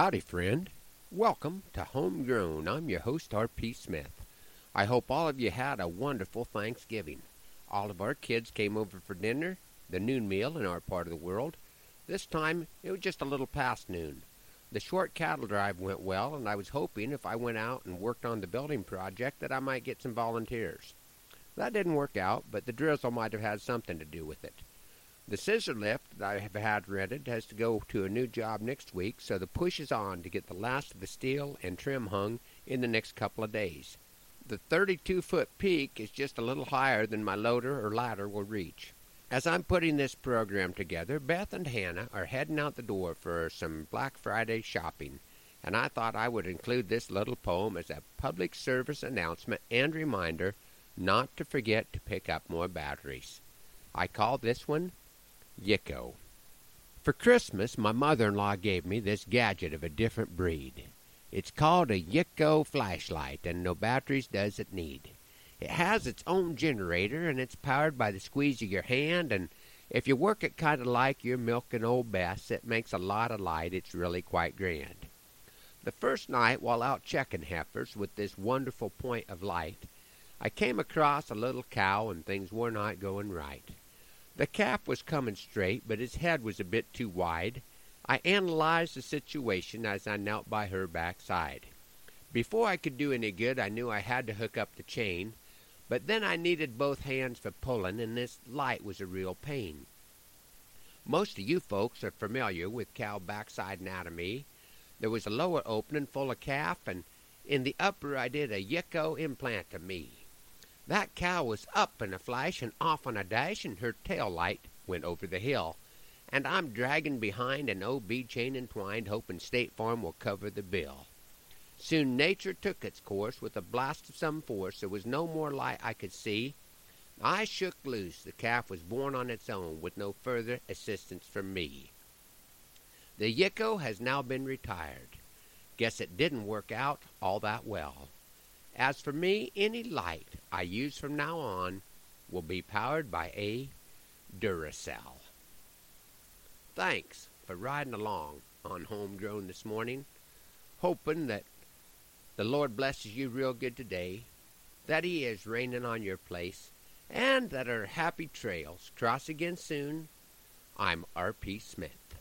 Howdy, friend. Welcome to Homegrown. I'm your host, R.P. Smith. I hope all of you had a wonderful Thanksgiving. All of our kids came over for dinner, the noon meal in our part of the world. This time, it was just a little past noon. The short cattle drive went well, and I was hoping if I went out and worked on the building project that I might get some volunteers. That didn't work out, but the drizzle might have had something to do with it. The scissor lift that I have had rented has to go to a new job next week, so the push is on to get the last of the steel and trim hung in the next couple of days. The 32 foot peak is just a little higher than my loader or ladder will reach. As I'm putting this program together, Beth and Hannah are heading out the door for some Black Friday shopping, and I thought I would include this little poem as a public service announcement and reminder not to forget to pick up more batteries. I call this one Yicko. For Christmas, my mother in law gave me this gadget of a different breed. It's called a Yicko flashlight, and no batteries does it need. It has its own generator, and it's powered by the squeeze of your hand, and if you work it kind of like you're milking old Bess, it makes a lot of light. It's really quite grand. The first night, while out checking heifers with this wonderful point of light, I came across a little cow, and things were not going right. The calf was coming straight, but his head was a bit too wide. I analyzed the situation as I knelt by her backside. Before I could do any good, I knew I had to hook up the chain, but then I needed both hands for pulling, and this light was a real pain. Most of you folks are familiar with cow backside anatomy. There was a lower opening full of calf, and in the upper I did a Yicko implant to me. That cow was up in a flash and off on a dash, and her tail light went over the hill. And I'm dragging behind an OB chain entwined, hoping State Farm will cover the bill. Soon nature took its course with a blast of some force. There was no more light I could see. I shook loose. The calf was born on its own with no further assistance from me. The Yicko has now been retired. Guess it didn't work out all that well. As for me, any light I use from now on will be powered by a Duracell. Thanks for riding along on Homegrown this morning, hoping that the Lord blesses you real good today, that He is raining on your place, and that our happy trails cross again soon. I'm R.P. Smith.